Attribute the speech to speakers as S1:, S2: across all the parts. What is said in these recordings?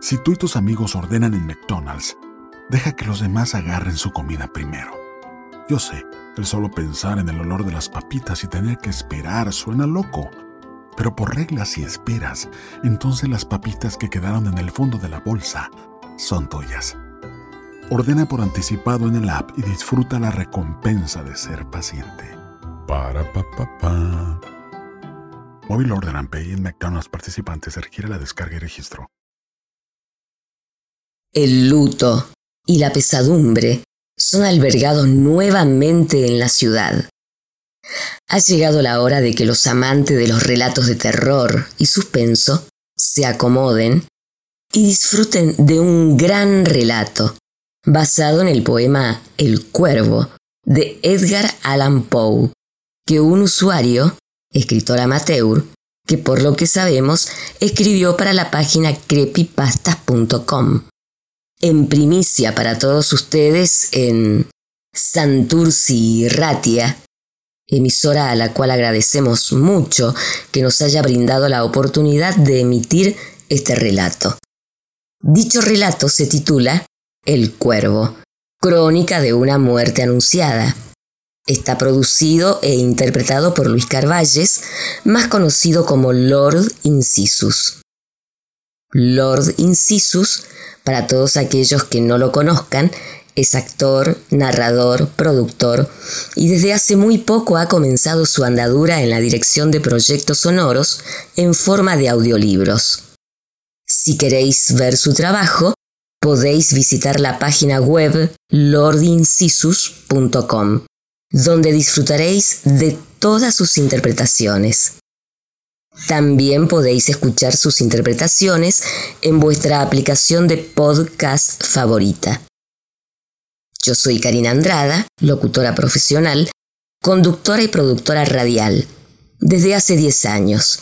S1: Si tú y tus amigos ordenan en McDonald's, deja que los demás agarren su comida primero. Yo sé, el solo pensar en el olor de las papitas y tener que esperar suena loco. Pero por reglas si esperas, entonces las papitas que quedaron en el fondo de la bolsa son tuyas. Ordena por anticipado en el app y disfruta la recompensa de ser paciente. Para pa pa pa. Móvil Order and Pay en McDonald's participantes requiere la descarga y registro.
S2: El luto y la pesadumbre son albergados nuevamente en la ciudad. Ha llegado la hora de que los amantes de los relatos de terror y suspenso se acomoden y disfruten de un gran relato basado en el poema El Cuervo de Edgar Allan Poe, que un usuario, escritor amateur, que por lo que sabemos escribió para la página creepypastas.com. En primicia para todos ustedes en Santurci Ratia, emisora a la cual agradecemos mucho que nos haya brindado la oportunidad de emitir este relato. Dicho relato se titula El Cuervo, crónica de una muerte anunciada. Está producido e interpretado por Luis Carvalles, más conocido como Lord Incisus. Lord Incisus, para todos aquellos que no lo conozcan, es actor, narrador, productor y desde hace muy poco ha comenzado su andadura en la dirección de proyectos sonoros en forma de audiolibros. Si queréis ver su trabajo, podéis visitar la página web lordincisus.com, donde disfrutaréis de todas sus interpretaciones. También podéis escuchar sus interpretaciones en vuestra aplicación de podcast favorita. Yo soy Karina Andrada, locutora profesional, conductora y productora radial, desde hace 10 años.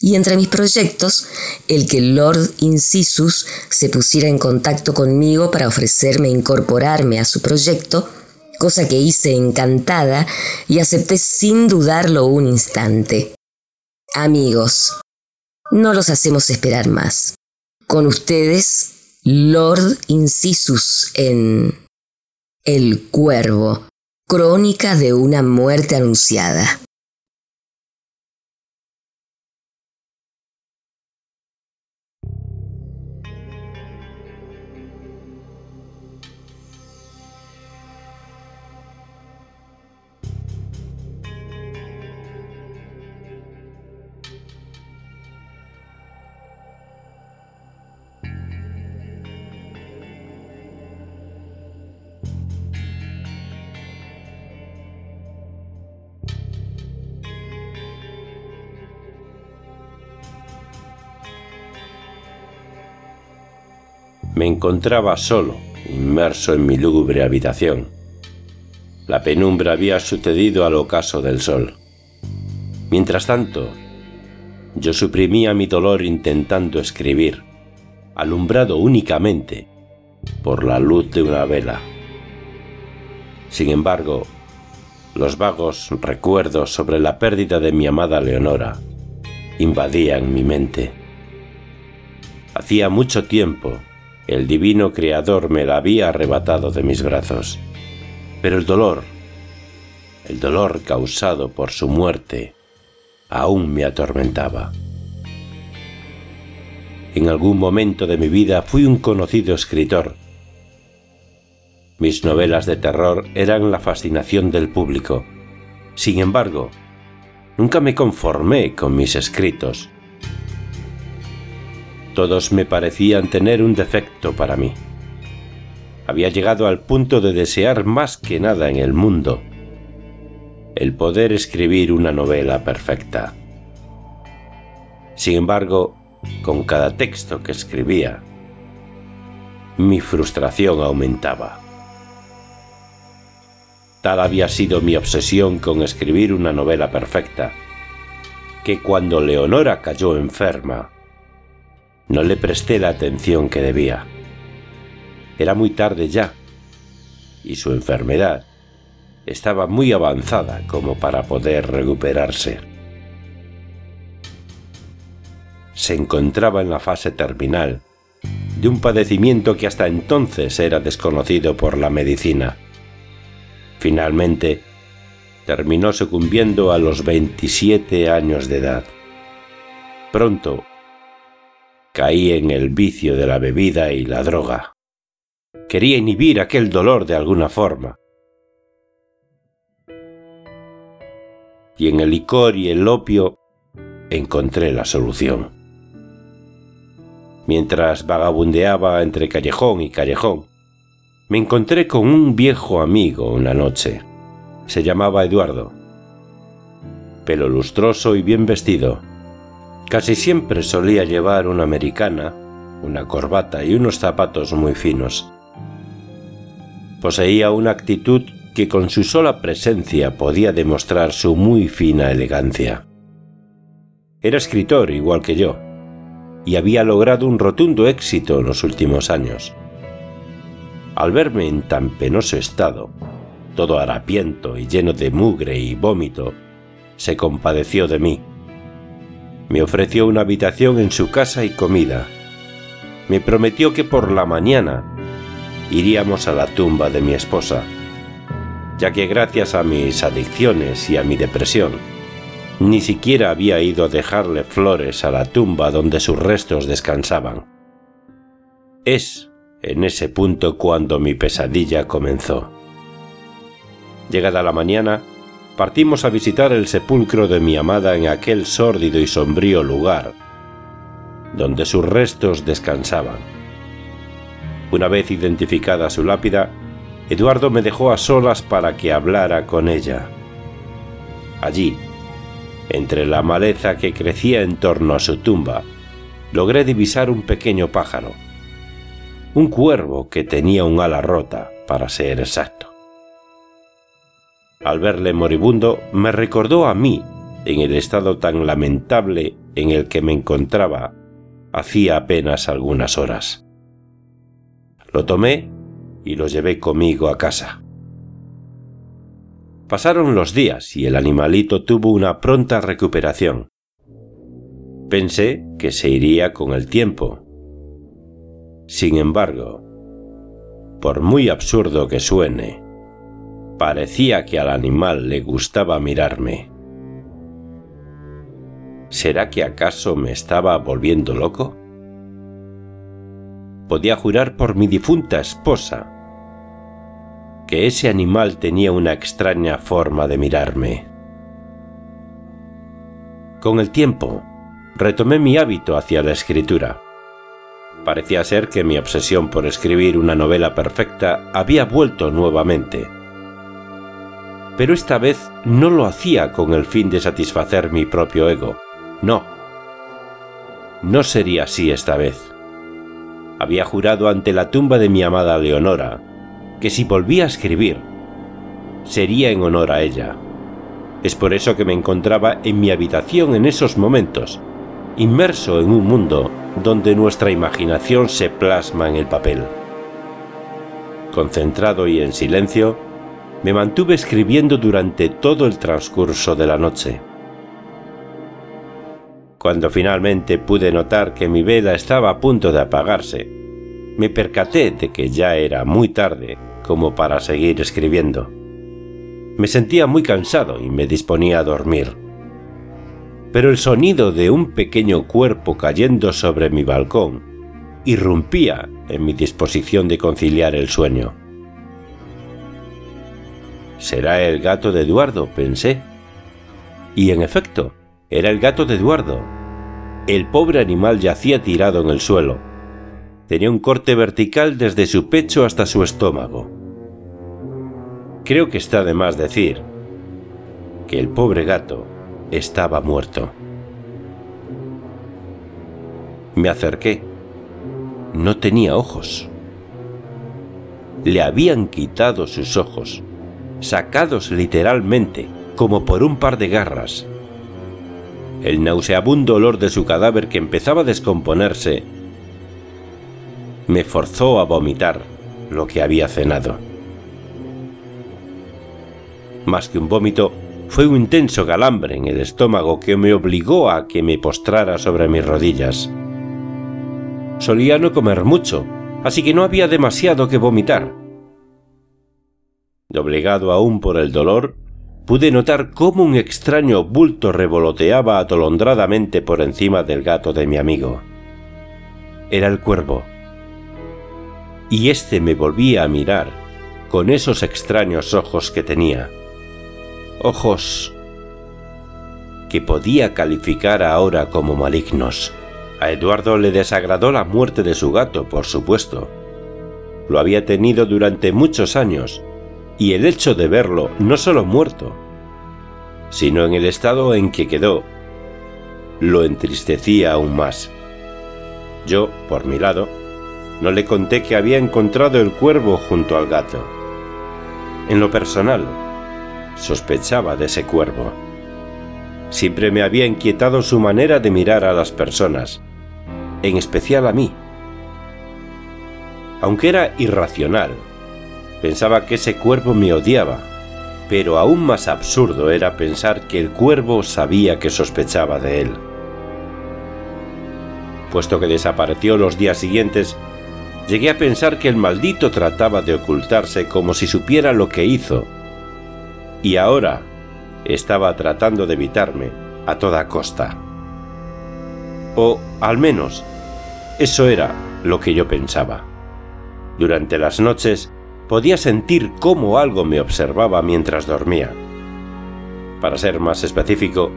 S2: Y entre mis proyectos, el que Lord Incisus se pusiera en contacto conmigo para ofrecerme incorporarme a su proyecto, cosa que hice encantada y acepté sin dudarlo un instante. Amigos, no los hacemos esperar más. Con ustedes, Lord Incisus en el Cuervo, crónica de una muerte anunciada.
S3: Me encontraba solo, inmerso en mi lúgubre habitación. La penumbra había sucedido al ocaso del sol. Mientras tanto, yo suprimía mi dolor intentando escribir, alumbrado únicamente por la luz de una vela. Sin embargo, los vagos recuerdos sobre la pérdida de mi amada Leonora invadían mi mente. Hacía mucho tiempo el divino Creador me la había arrebatado de mis brazos. Pero el dolor, el dolor causado por su muerte, aún me atormentaba. En algún momento de mi vida fui un conocido escritor. Mis novelas de terror eran la fascinación del público. Sin embargo, nunca me conformé con mis escritos todos me parecían tener un defecto para mí. Había llegado al punto de desear más que nada en el mundo el poder escribir una novela perfecta. Sin embargo, con cada texto que escribía, mi frustración aumentaba. Tal había sido mi obsesión con escribir una novela perfecta, que cuando Leonora cayó enferma, no le presté la atención que debía. Era muy tarde ya, y su enfermedad estaba muy avanzada como para poder recuperarse. Se encontraba en la fase terminal de un padecimiento que hasta entonces era desconocido por la medicina. Finalmente, terminó sucumbiendo a los 27 años de edad. Pronto, caí en el vicio de la bebida y la droga. Quería inhibir aquel dolor de alguna forma. Y en el licor y el opio encontré la solución. Mientras vagabundeaba entre callejón y callejón, me encontré con un viejo amigo una noche. Se llamaba Eduardo. Pelo lustroso y bien vestido. Casi siempre solía llevar una americana, una corbata y unos zapatos muy finos. Poseía una actitud que con su sola presencia podía demostrar su muy fina elegancia. Era escritor igual que yo, y había logrado un rotundo éxito en los últimos años. Al verme en tan penoso estado, todo harapiento y lleno de mugre y vómito, se compadeció de mí. Me ofreció una habitación en su casa y comida. Me prometió que por la mañana iríamos a la tumba de mi esposa, ya que gracias a mis adicciones y a mi depresión, ni siquiera había ido a dejarle flores a la tumba donde sus restos descansaban. Es en ese punto cuando mi pesadilla comenzó. Llegada la mañana, partimos a visitar el sepulcro de mi amada en aquel sórdido y sombrío lugar, donde sus restos descansaban. Una vez identificada su lápida, Eduardo me dejó a solas para que hablara con ella. Allí, entre la maleza que crecía en torno a su tumba, logré divisar un pequeño pájaro un cuervo que tenía un ala rota, para ser exacto. Al verle moribundo, me recordó a mí en el estado tan lamentable en el que me encontraba hacía apenas algunas horas. Lo tomé y lo llevé conmigo a casa. Pasaron los días y el animalito tuvo una pronta recuperación. Pensé que se iría con el tiempo, sin embargo, por muy absurdo que suene, parecía que al animal le gustaba mirarme. ¿Será que acaso me estaba volviendo loco? Podía jurar por mi difunta esposa que ese animal tenía una extraña forma de mirarme. Con el tiempo, retomé mi hábito hacia la escritura Parecía ser que mi obsesión por escribir una novela perfecta había vuelto nuevamente. Pero esta vez no lo hacía con el fin de satisfacer mi propio ego. No. No sería así esta vez. Había jurado ante la tumba de mi amada Leonora que si volvía a escribir, sería en honor a ella. Es por eso que me encontraba en mi habitación en esos momentos, inmerso en un mundo donde nuestra imaginación se plasma en el papel. Concentrado y en silencio, me mantuve escribiendo durante todo el transcurso de la noche. Cuando finalmente pude notar que mi vela estaba a punto de apagarse, me percaté de que ya era muy tarde como para seguir escribiendo. Me sentía muy cansado y me disponía a dormir pero el sonido de un pequeño cuerpo cayendo sobre mi balcón irrumpía en mi disposición de conciliar el sueño. Será el gato de Eduardo, pensé. Y en efecto, era el gato de Eduardo. El pobre animal yacía tirado en el suelo. Tenía un corte vertical desde su pecho hasta su estómago. Creo que está de más decir que el pobre gato estaba muerto. Me acerqué. No tenía ojos. Le habían quitado sus ojos, sacados literalmente, como por un par de garras. El nauseabundo olor de su cadáver que empezaba a descomponerse me forzó a vomitar lo que había cenado. Más que un vómito, fue un intenso galambre en el estómago que me obligó a que me postrara sobre mis rodillas. solía no comer mucho, así que no había demasiado que vomitar. Doblegado aún por el dolor, pude notar cómo un extraño bulto revoloteaba atolondradamente por encima del gato de mi amigo. Era el cuervo. Y éste me volvía a mirar con esos extraños ojos que tenía. Ojos que podía calificar ahora como malignos. A Eduardo le desagradó la muerte de su gato, por supuesto. Lo había tenido durante muchos años, y el hecho de verlo no solo muerto, sino en el estado en que quedó, lo entristecía aún más. Yo, por mi lado, no le conté que había encontrado el cuervo junto al gato. En lo personal, sospechaba de ese cuervo. Siempre me había inquietado su manera de mirar a las personas, en especial a mí. Aunque era irracional, pensaba que ese cuervo me odiaba, pero aún más absurdo era pensar que el cuervo sabía que sospechaba de él. Puesto que desapareció los días siguientes, llegué a pensar que el maldito trataba de ocultarse como si supiera lo que hizo. Y ahora estaba tratando de evitarme a toda costa. O, al menos, eso era lo que yo pensaba. Durante las noches podía sentir cómo algo me observaba mientras dormía. Para ser más específico,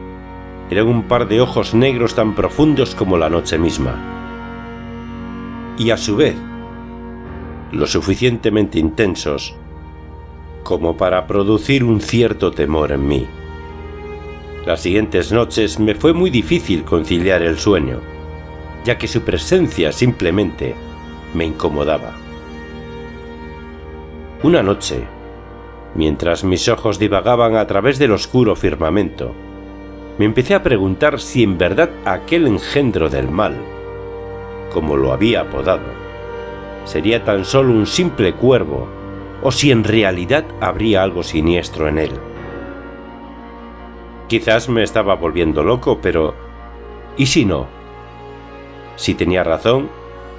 S3: eran un par de ojos negros tan profundos como la noche misma. Y a su vez, lo suficientemente intensos como para producir un cierto temor en mí. Las siguientes noches me fue muy difícil conciliar el sueño, ya que su presencia simplemente me incomodaba. Una noche, mientras mis ojos divagaban a través del oscuro firmamento, me empecé a preguntar si en verdad aquel engendro del mal, como lo había apodado, sería tan solo un simple cuervo o si en realidad habría algo siniestro en él. Quizás me estaba volviendo loco, pero ¿y si no? Si tenía razón,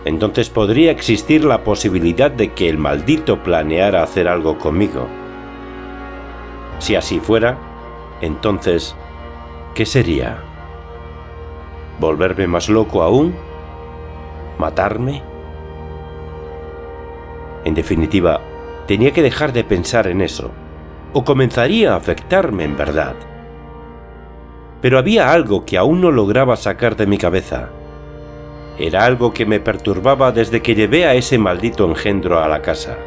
S3: entonces podría existir la posibilidad de que el maldito planeara hacer algo conmigo. Si así fuera, entonces, ¿qué sería? ¿Volverme más loco aún? ¿Matarme? En definitiva, tenía que dejar de pensar en eso, o comenzaría a afectarme en verdad. Pero había algo que aún no lograba sacar de mi cabeza. Era algo que me perturbaba desde que llevé a ese maldito engendro a la casa.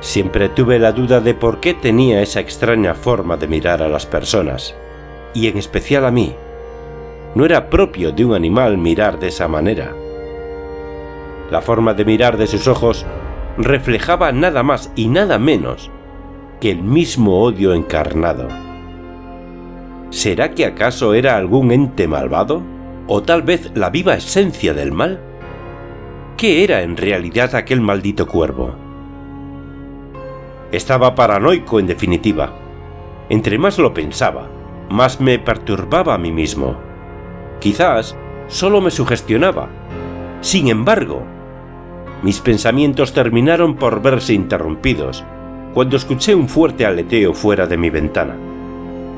S3: Siempre tuve la duda de por qué tenía esa extraña forma de mirar a las personas, y en especial a mí. No era propio de un animal mirar de esa manera. La forma de mirar de sus ojos reflejaba nada más y nada menos que el mismo odio encarnado. ¿Será que acaso era algún ente malvado? ¿O tal vez la viva esencia del mal? ¿Qué era en realidad aquel maldito cuervo? Estaba paranoico en definitiva. Entre más lo pensaba, más me perturbaba a mí mismo. Quizás solo me sugestionaba. Sin embargo, mis pensamientos terminaron por verse interrumpidos cuando escuché un fuerte aleteo fuera de mi ventana.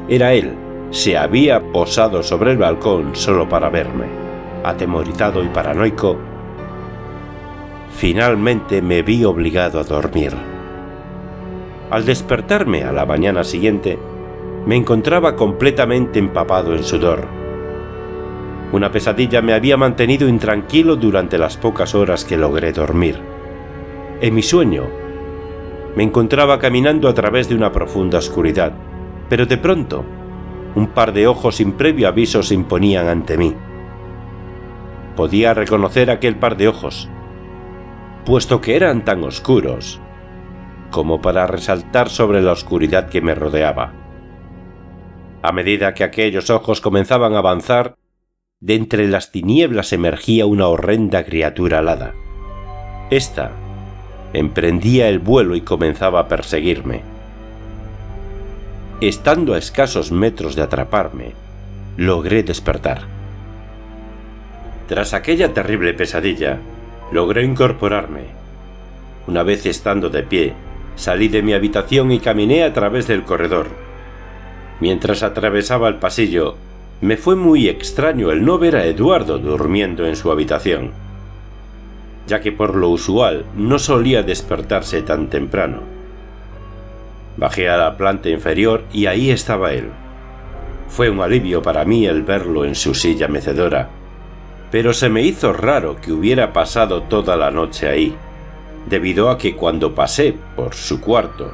S3: Era él. Se había posado sobre el balcón solo para verme. Atemorizado y paranoico, finalmente me vi obligado a dormir. Al despertarme a la mañana siguiente, me encontraba completamente empapado en sudor una pesadilla me había mantenido intranquilo durante las pocas horas que logré dormir. En mi sueño, me encontraba caminando a través de una profunda oscuridad, pero de pronto, un par de ojos sin previo aviso se imponían ante mí. Podía reconocer aquel par de ojos, puesto que eran tan oscuros como para resaltar sobre la oscuridad que me rodeaba. A medida que aquellos ojos comenzaban a avanzar, de entre las tinieblas emergía una horrenda criatura alada. Esta emprendía el vuelo y comenzaba a perseguirme. Estando a escasos metros de atraparme, logré despertar. Tras aquella terrible pesadilla, logré incorporarme. Una vez estando de pie, salí de mi habitación y caminé a través del corredor. Mientras atravesaba el pasillo, me fue muy extraño el no ver a Eduardo durmiendo en su habitación, ya que por lo usual no solía despertarse tan temprano. Bajé a la planta inferior y ahí estaba él. Fue un alivio para mí el verlo en su silla mecedora, pero se me hizo raro que hubiera pasado toda la noche ahí, debido a que cuando pasé por su cuarto,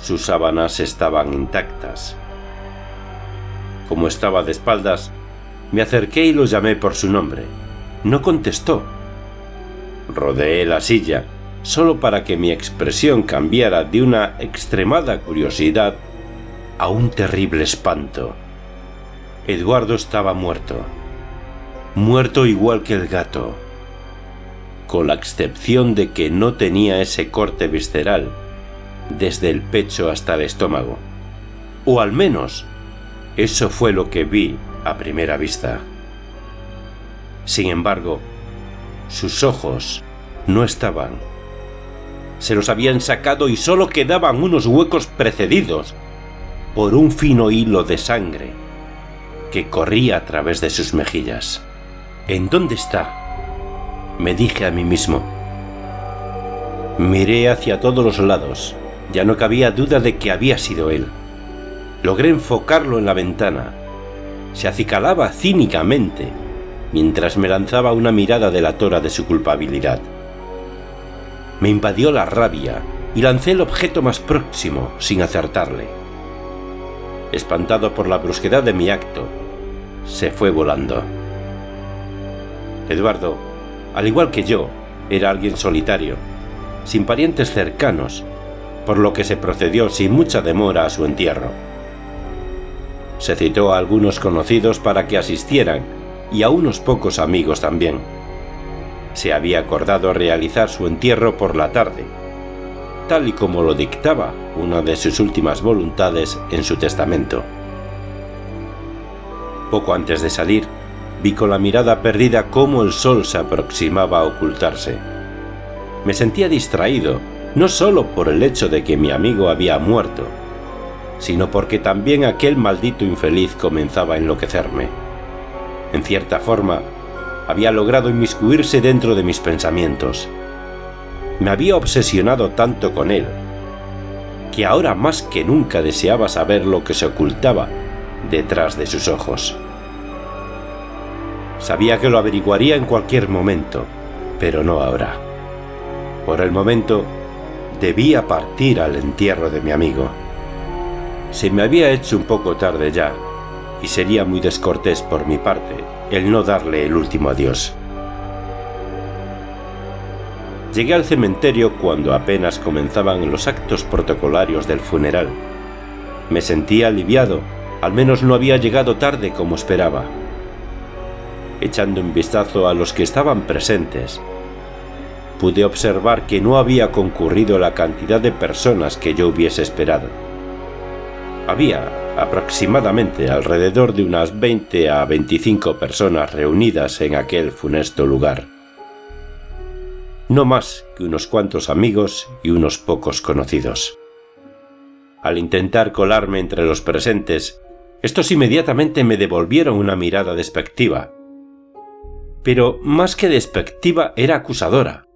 S3: sus sábanas estaban intactas. Como estaba de espaldas, me acerqué y lo llamé por su nombre. No contestó. Rodeé la silla, solo para que mi expresión cambiara de una extremada curiosidad a un terrible espanto. Eduardo estaba muerto muerto igual que el gato, con la excepción de que no tenía ese corte visceral desde el pecho hasta el estómago. O al menos, eso fue lo que vi a primera vista. Sin embargo, sus ojos no estaban. Se los habían sacado y solo quedaban unos huecos precedidos por un fino hilo de sangre que corría a través de sus mejillas. ¿En dónde está? Me dije a mí mismo. Miré hacia todos los lados. Ya no cabía duda de que había sido él. Logré enfocarlo en la ventana. Se acicalaba cínicamente mientras me lanzaba una mirada delatora de su culpabilidad. Me invadió la rabia y lancé el objeto más próximo sin acertarle. Espantado por la brusquedad de mi acto, se fue volando. Eduardo, al igual que yo, era alguien solitario, sin parientes cercanos, por lo que se procedió sin mucha demora a su entierro. Se citó a algunos conocidos para que asistieran y a unos pocos amigos también. Se había acordado realizar su entierro por la tarde, tal y como lo dictaba una de sus últimas voluntades en su testamento. Poco antes de salir, vi con la mirada perdida cómo el sol se aproximaba a ocultarse. Me sentía distraído, no solo por el hecho de que mi amigo había muerto, sino porque también aquel maldito infeliz comenzaba a enloquecerme. En cierta forma, había logrado inmiscuirse dentro de mis pensamientos. Me había obsesionado tanto con él, que ahora más que nunca deseaba saber lo que se ocultaba detrás de sus ojos. Sabía que lo averiguaría en cualquier momento, pero no ahora. Por el momento, debía partir al entierro de mi amigo. Se me había hecho un poco tarde ya, y sería muy descortés por mi parte el no darle el último adiós. Llegué al cementerio cuando apenas comenzaban los actos protocolarios del funeral. Me sentía aliviado, al menos no había llegado tarde como esperaba echando un vistazo a los que estaban presentes, pude observar que no había concurrido la cantidad de personas que yo hubiese esperado. Había aproximadamente alrededor de unas 20 a 25 personas reunidas en aquel funesto lugar. No más que unos cuantos amigos y unos pocos conocidos. Al intentar colarme entre los presentes, estos inmediatamente me devolvieron una mirada despectiva, pero más que despectiva era acusadora.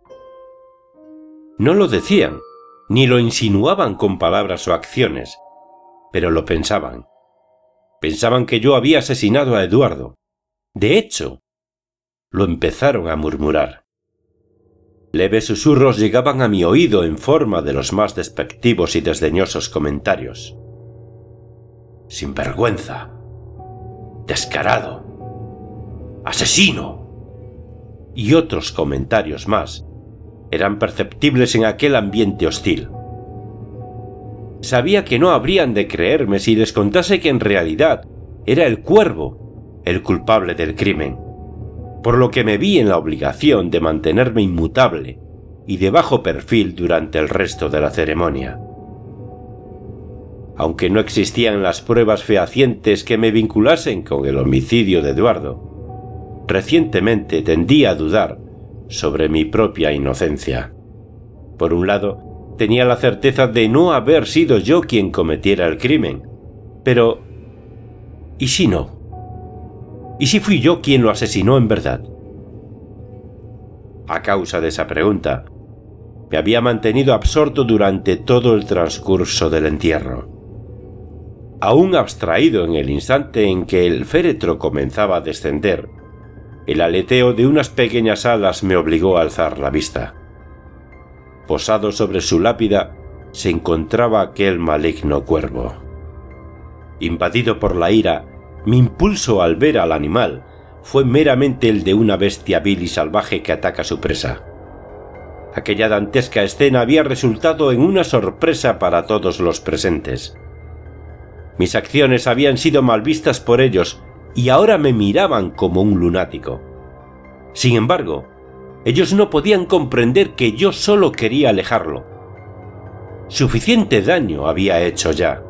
S3: No lo decían, ni lo insinuaban con palabras o acciones, pero lo pensaban. Pensaban que yo había asesinado a Eduardo. De hecho, lo empezaron a murmurar. Leves susurros llegaban a mi oído en forma de los más despectivos y desdeñosos comentarios. Sin vergüenza. Descarado. Asesino y otros comentarios más eran perceptibles en aquel ambiente hostil. Sabía que no habrían de creerme si les contase que en realidad era el cuervo el culpable del crimen, por lo que me vi en la obligación de mantenerme inmutable y de bajo perfil durante el resto de la ceremonia. Aunque no existían las pruebas fehacientes que me vinculasen con el homicidio de Eduardo, recientemente tendía a dudar sobre mi propia inocencia. Por un lado, tenía la certeza de no haber sido yo quien cometiera el crimen. Pero... ¿Y si no? ¿Y si fui yo quien lo asesinó en verdad? A causa de esa pregunta, me había mantenido absorto durante todo el transcurso del entierro. Aún abstraído en el instante en que el féretro comenzaba a descender, el aleteo de unas pequeñas alas me obligó a alzar la vista. Posado sobre su lápida se encontraba aquel maligno cuervo. Invadido por la ira, mi impulso al ver al animal fue meramente el de una bestia vil y salvaje que ataca su presa. Aquella dantesca escena había resultado en una sorpresa para todos los presentes. Mis acciones habían sido mal vistas por ellos y ahora me miraban como un lunático. Sin embargo, ellos no podían comprender que yo solo quería alejarlo. Suficiente daño había hecho ya.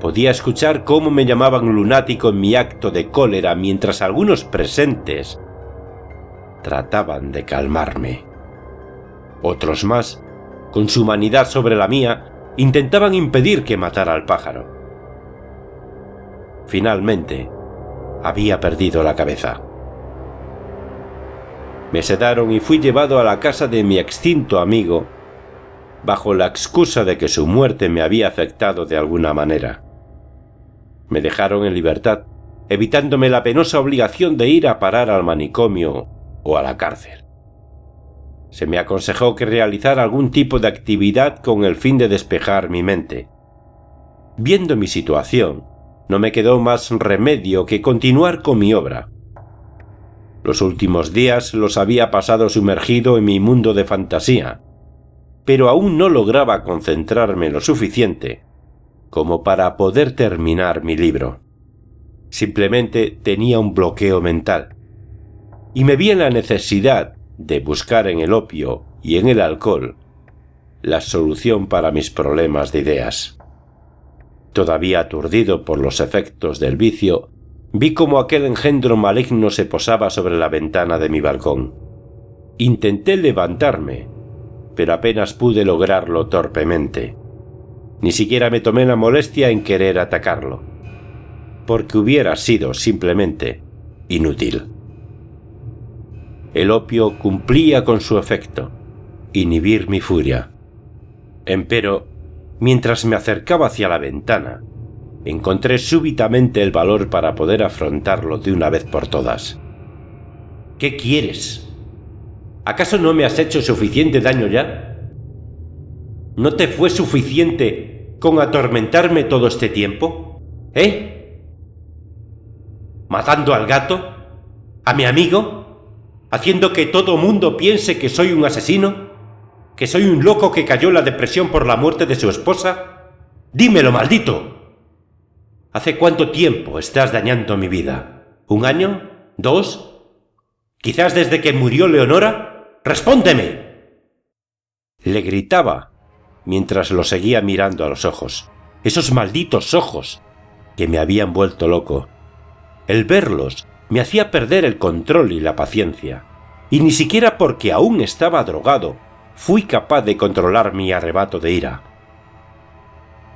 S3: Podía escuchar cómo me llamaban lunático en mi acto de cólera mientras algunos presentes trataban de calmarme. Otros más, con su humanidad sobre la mía, intentaban impedir que matara al pájaro. Finalmente, había perdido la cabeza. Me sedaron y fui llevado a la casa de mi extinto amigo, bajo la excusa de que su muerte me había afectado de alguna manera. Me dejaron en libertad, evitándome la penosa obligación de ir a parar al manicomio o a la cárcel. Se me aconsejó que realizara algún tipo de actividad con el fin de despejar mi mente. Viendo mi situación, no me quedó más remedio que continuar con mi obra. Los últimos días los había pasado sumergido en mi mundo de fantasía, pero aún no lograba concentrarme lo suficiente como para poder terminar mi libro. Simplemente tenía un bloqueo mental. Y me vi en la necesidad de buscar en el opio y en el alcohol la solución para mis problemas de ideas. Todavía aturdido por los efectos del vicio, vi como aquel engendro maligno se posaba sobre la ventana de mi balcón. Intenté levantarme, pero apenas pude lograrlo torpemente. Ni siquiera me tomé la molestia en querer atacarlo, porque hubiera sido simplemente inútil. El opio cumplía con su efecto, inhibir mi furia. Empero, mientras me acercaba hacia la ventana, encontré súbitamente el valor para poder afrontarlo de una vez por todas. ¿Qué quieres? ¿Acaso no me has hecho suficiente daño ya? ¿No te fue suficiente con atormentarme todo este tiempo? ¿Eh? ¿Matando al gato? ¿A mi amigo? haciendo que todo mundo piense que soy un asesino? ¿Que soy un loco que cayó en la depresión por la muerte de su esposa? Dímelo, maldito. ¿Hace cuánto tiempo estás dañando mi vida? ¿Un año? ¿Dos? ¿Quizás desde que murió Leonora? ¡Respóndeme! Le gritaba mientras lo seguía mirando a los ojos. Esos malditos ojos que me habían vuelto loco. El verlos me hacía perder el control y la paciencia, y ni siquiera porque aún estaba drogado fui capaz de controlar mi arrebato de ira.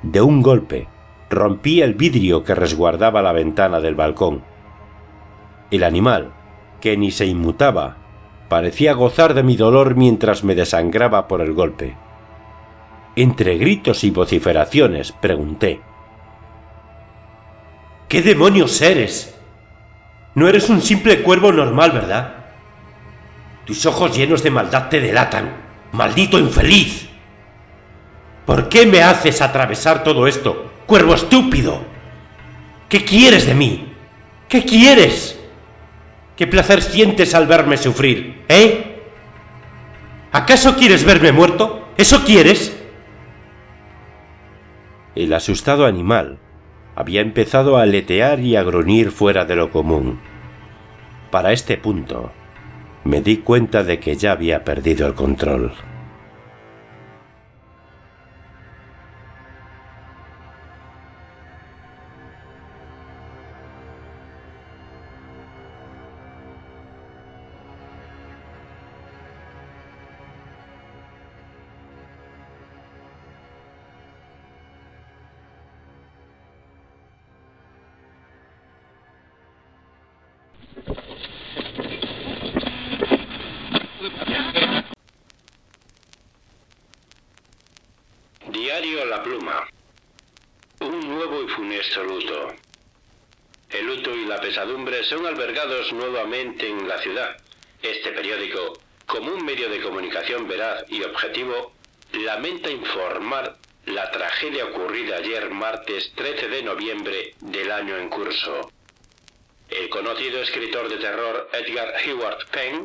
S3: De un golpe, rompí el vidrio que resguardaba la ventana del balcón. El animal, que ni se inmutaba, parecía gozar de mi dolor mientras me desangraba por el golpe. Entre gritos y vociferaciones pregunté, ¿Qué demonios eres? No eres un simple cuervo normal, ¿verdad? Tus ojos llenos de maldad te delatan. ¡Maldito infeliz! ¿Por qué me haces atravesar todo esto, cuervo estúpido? ¿Qué quieres de mí? ¿Qué quieres? ¿Qué placer sientes al verme sufrir, eh? ¿Acaso quieres verme muerto? ¿Eso quieres? El asustado animal había empezado a aletear y a gruñir fuera de lo común. Para este punto, me di cuenta de que ya había perdido el control. La Pluma. Un nuevo y funesto luto. El luto y la pesadumbre son albergados nuevamente en la ciudad. Este periódico, como un medio de comunicación veraz y objetivo, lamenta informar la tragedia ocurrida ayer martes 13 de noviembre del año en curso. El conocido escritor de terror Edgar Heward Penn,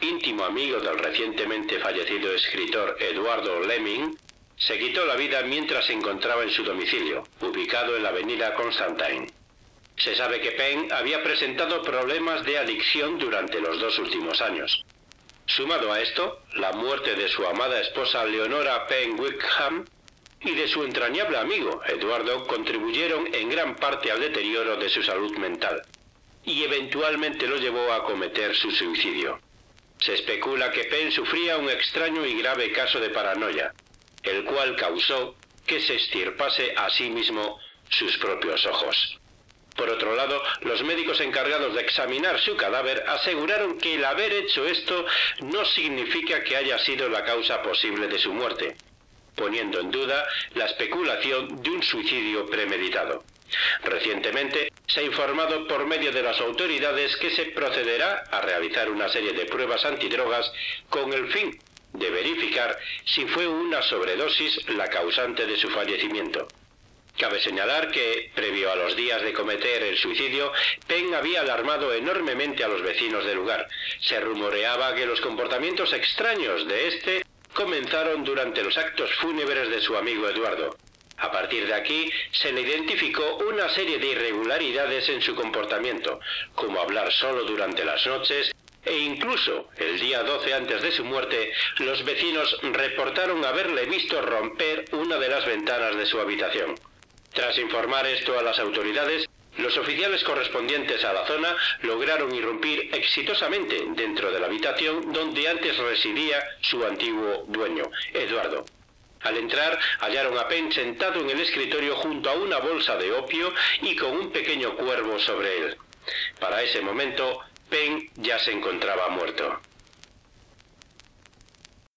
S3: íntimo amigo del recientemente fallecido escritor Eduardo Lemming, se quitó la vida mientras se encontraba en su domicilio, ubicado en la avenida Constantine. Se sabe que Penn había presentado problemas de adicción durante los dos últimos años. Sumado a esto, la muerte de su amada esposa Leonora Penn Wickham y de su entrañable amigo Eduardo contribuyeron en gran parte al deterioro de su salud mental y eventualmente lo llevó a cometer su suicidio. Se especula que Penn sufría un extraño y grave caso de paranoia, el cual causó que se estirpase a sí mismo sus propios ojos. Por otro lado, los médicos encargados de examinar su cadáver aseguraron que el haber hecho esto no significa que haya sido la causa posible de su muerte, poniendo en duda la especulación de un suicidio premeditado. Recientemente se ha informado por medio de las autoridades que se procederá a realizar una serie de pruebas antidrogas con el fin de verificar si fue una sobredosis la causante de su fallecimiento. Cabe señalar que, previo a los días de cometer el suicidio, Penn había alarmado enormemente a los vecinos del lugar. Se rumoreaba que los comportamientos extraños de este comenzaron durante los actos fúnebres de su amigo Eduardo. A partir de aquí, se le identificó una serie de irregularidades en su comportamiento, como hablar solo durante las noches, e incluso el día 12 antes de su muerte, los vecinos reportaron haberle visto romper una de las ventanas de su habitación. Tras informar esto a las autoridades, los oficiales correspondientes a la zona lograron irrumpir exitosamente dentro de la habitación donde antes residía su antiguo dueño, Eduardo. Al entrar, hallaron a Penn sentado en el escritorio junto a una bolsa de opio y con un pequeño cuervo sobre él. Para ese momento, Penn ya se encontraba muerto.